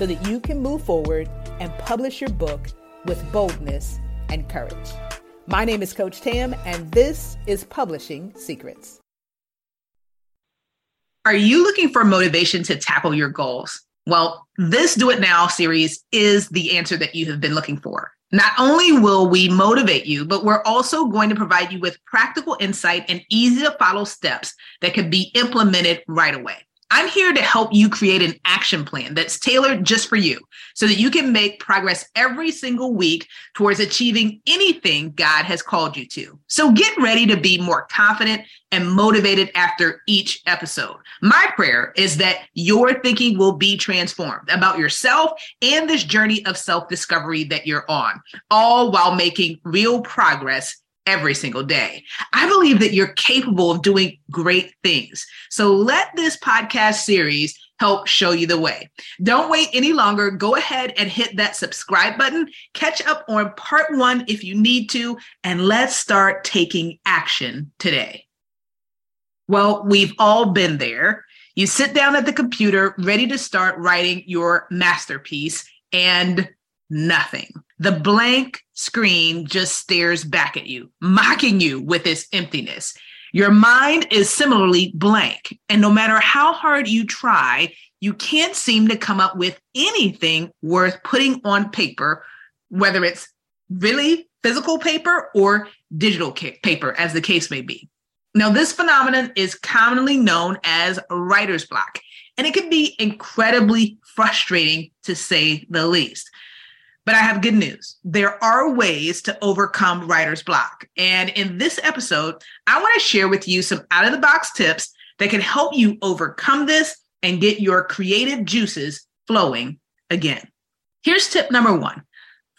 so that you can move forward and publish your book with boldness and courage. My name is Coach Tam, and this is Publishing Secrets. Are you looking for motivation to tackle your goals? Well, this Do It Now series is the answer that you have been looking for. Not only will we motivate you, but we're also going to provide you with practical insight and easy to follow steps that can be implemented right away. I'm here to help you create an action plan that's tailored just for you so that you can make progress every single week towards achieving anything God has called you to. So get ready to be more confident and motivated after each episode. My prayer is that your thinking will be transformed about yourself and this journey of self discovery that you're on, all while making real progress every single day. I believe that you're capable of doing great things. So let this podcast series help show you the way. Don't wait any longer. Go ahead and hit that subscribe button. Catch up on part one if you need to, and let's start taking action today. Well, we've all been there. You sit down at the computer ready to start writing your masterpiece, and nothing. The blank screen just stares back at you, mocking you with its emptiness. Your mind is similarly blank. And no matter how hard you try, you can't seem to come up with anything worth putting on paper, whether it's really physical paper or digital paper, as the case may be. Now, this phenomenon is commonly known as writer's block, and it can be incredibly frustrating to say the least. But I have good news. There are ways to overcome writer's block. And in this episode, I want to share with you some out of the box tips that can help you overcome this and get your creative juices flowing again. Here's tip number one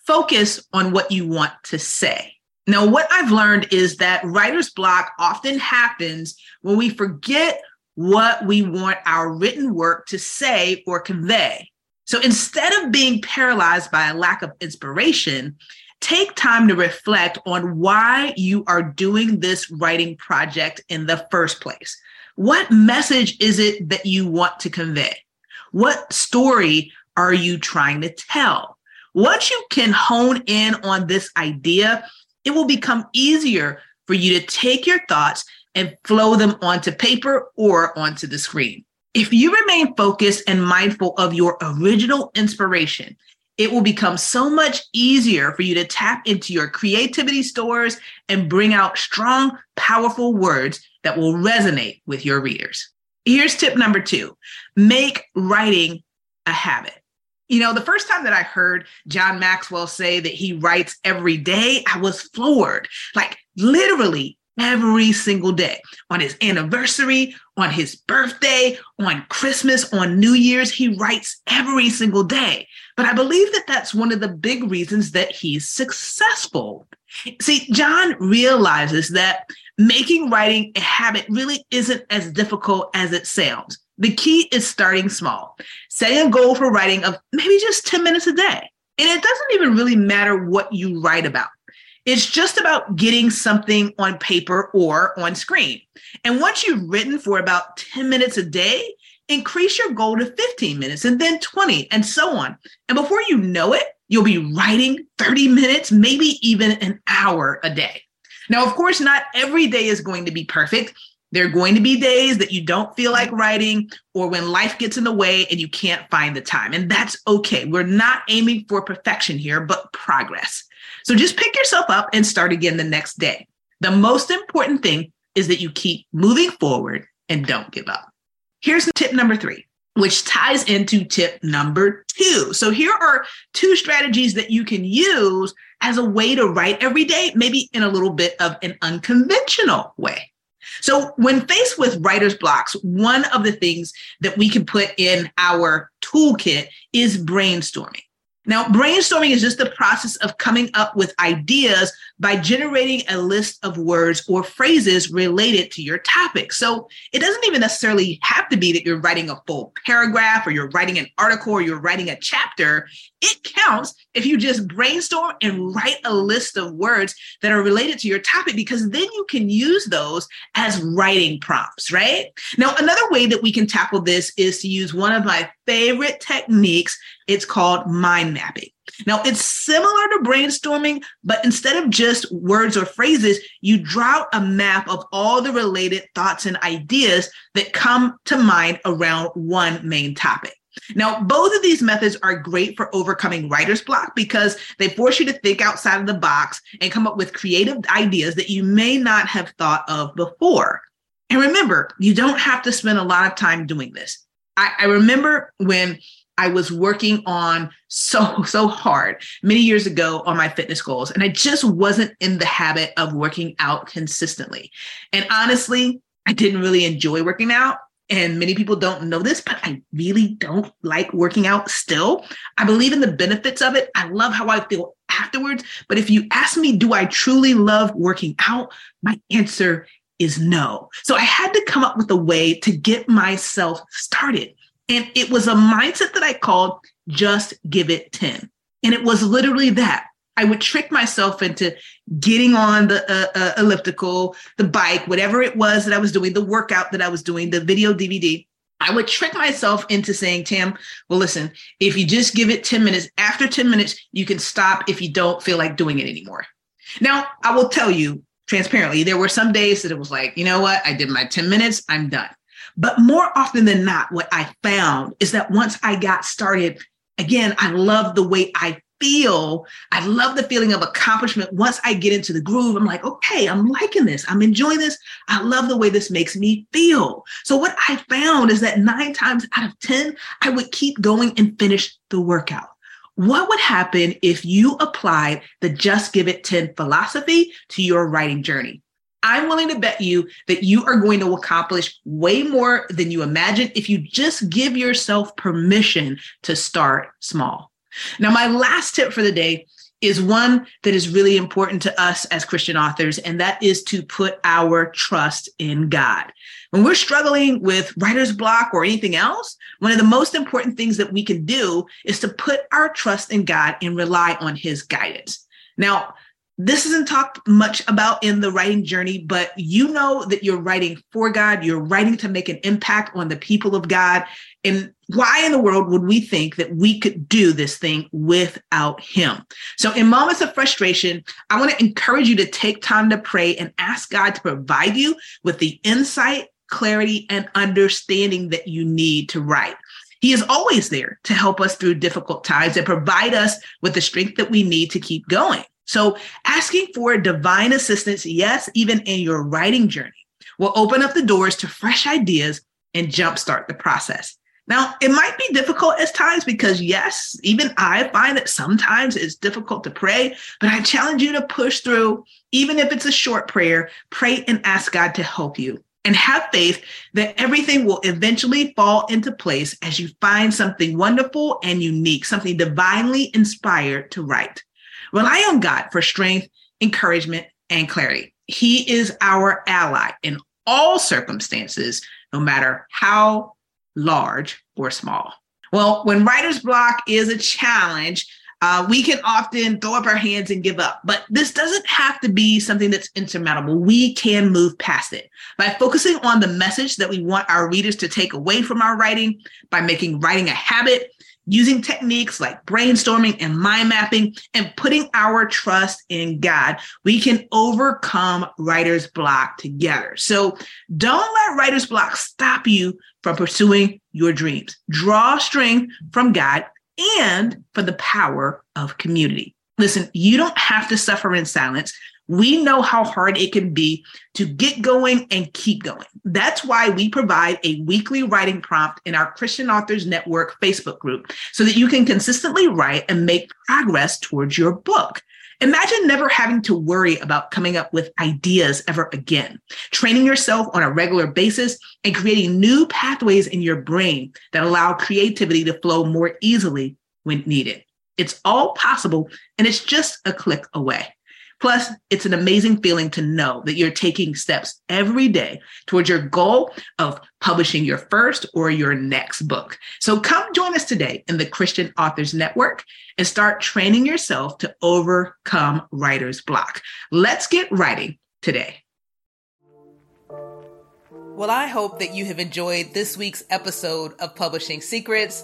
focus on what you want to say. Now, what I've learned is that writer's block often happens when we forget what we want our written work to say or convey. So instead of being paralyzed by a lack of inspiration, take time to reflect on why you are doing this writing project in the first place. What message is it that you want to convey? What story are you trying to tell? Once you can hone in on this idea, it will become easier for you to take your thoughts and flow them onto paper or onto the screen. If you remain focused and mindful of your original inspiration, it will become so much easier for you to tap into your creativity stores and bring out strong, powerful words that will resonate with your readers. Here's tip number two make writing a habit. You know, the first time that I heard John Maxwell say that he writes every day, I was floored. Like, literally, every single day on his anniversary, on his birthday, on Christmas, on New Year's. He writes every single day. But I believe that that's one of the big reasons that he's successful. See, John realizes that making writing a habit really isn't as difficult as it sounds. The key is starting small, setting a goal for writing of maybe just 10 minutes a day. And it doesn't even really matter what you write about. It's just about getting something on paper or on screen. And once you've written for about 10 minutes a day, increase your goal to 15 minutes and then 20 and so on. And before you know it, you'll be writing 30 minutes, maybe even an hour a day. Now, of course, not every day is going to be perfect. There are going to be days that you don't feel like writing or when life gets in the way and you can't find the time. And that's okay. We're not aiming for perfection here, but progress. So just pick yourself up and start again the next day. The most important thing is that you keep moving forward and don't give up. Here's tip number three, which ties into tip number two. So here are two strategies that you can use as a way to write every day, maybe in a little bit of an unconventional way. So, when faced with writer's blocks, one of the things that we can put in our toolkit is brainstorming. Now, brainstorming is just the process of coming up with ideas by generating a list of words or phrases related to your topic. So it doesn't even necessarily have to be that you're writing a full paragraph or you're writing an article or you're writing a chapter. It counts if you just brainstorm and write a list of words that are related to your topic, because then you can use those as writing prompts, right? Now, another way that we can tackle this is to use one of my favorite techniques. It's called mind mapping. Now, it's similar to brainstorming, but instead of just words or phrases, you draw a map of all the related thoughts and ideas that come to mind around one main topic. Now, both of these methods are great for overcoming writer's block because they force you to think outside of the box and come up with creative ideas that you may not have thought of before. And remember, you don't have to spend a lot of time doing this. I, I remember when I was working on so, so hard many years ago on my fitness goals, and I just wasn't in the habit of working out consistently. And honestly, I didn't really enjoy working out. And many people don't know this, but I really don't like working out still. I believe in the benefits of it. I love how I feel afterwards. But if you ask me, do I truly love working out? My answer is no. So I had to come up with a way to get myself started. And it was a mindset that I called just give it 10. And it was literally that. I would trick myself into getting on the uh, uh, elliptical, the bike, whatever it was that I was doing, the workout that I was doing, the video DVD. I would trick myself into saying, Tam, well, listen, if you just give it 10 minutes, after 10 minutes, you can stop if you don't feel like doing it anymore. Now, I will tell you transparently, there were some days that it was like, you know what? I did my 10 minutes, I'm done. But more often than not, what I found is that once I got started, again, I love the way I feel. I love the feeling of accomplishment. Once I get into the groove, I'm like, okay, I'm liking this. I'm enjoying this. I love the way this makes me feel. So, what I found is that nine times out of 10, I would keep going and finish the workout. What would happen if you applied the just give it 10 philosophy to your writing journey? I'm willing to bet you that you are going to accomplish way more than you imagine if you just give yourself permission to start small. Now, my last tip for the day is one that is really important to us as Christian authors, and that is to put our trust in God. When we're struggling with writer's block or anything else, one of the most important things that we can do is to put our trust in God and rely on his guidance. Now, this isn't talked much about in the writing journey, but you know that you're writing for God, you're writing to make an impact on the people of God. And why in the world would we think that we could do this thing without Him? So, in moments of frustration, I want to encourage you to take time to pray and ask God to provide you with the insight, clarity, and understanding that you need to write. He is always there to help us through difficult times and provide us with the strength that we need to keep going. So, asking for divine assistance, yes, even in your writing journey, will open up the doors to fresh ideas and jumpstart the process. Now, it might be difficult at times because, yes, even I find that sometimes it's difficult to pray, but I challenge you to push through, even if it's a short prayer, pray and ask God to help you. And have faith that everything will eventually fall into place as you find something wonderful and unique, something divinely inspired to write. Rely on God for strength, encouragement, and clarity. He is our ally in all circumstances, no matter how large or small. Well, when writer's block is a challenge, uh, we can often throw up our hands and give up. But this doesn't have to be something that's insurmountable. We can move past it by focusing on the message that we want our readers to take away from our writing, by making writing a habit, using techniques like brainstorming and mind mapping and putting our trust in God, we can overcome writer's block together. So don't let writer's block stop you from pursuing your dreams. Draw strength from God and from the power of community. Listen, you don't have to suffer in silence. We know how hard it can be to get going and keep going. That's why we provide a weekly writing prompt in our Christian Authors Network Facebook group so that you can consistently write and make progress towards your book. Imagine never having to worry about coming up with ideas ever again, training yourself on a regular basis and creating new pathways in your brain that allow creativity to flow more easily when needed. It's all possible and it's just a click away. Plus, it's an amazing feeling to know that you're taking steps every day towards your goal of publishing your first or your next book. So come join us today in the Christian Authors Network and start training yourself to overcome writer's block. Let's get writing today. Well, I hope that you have enjoyed this week's episode of Publishing Secrets,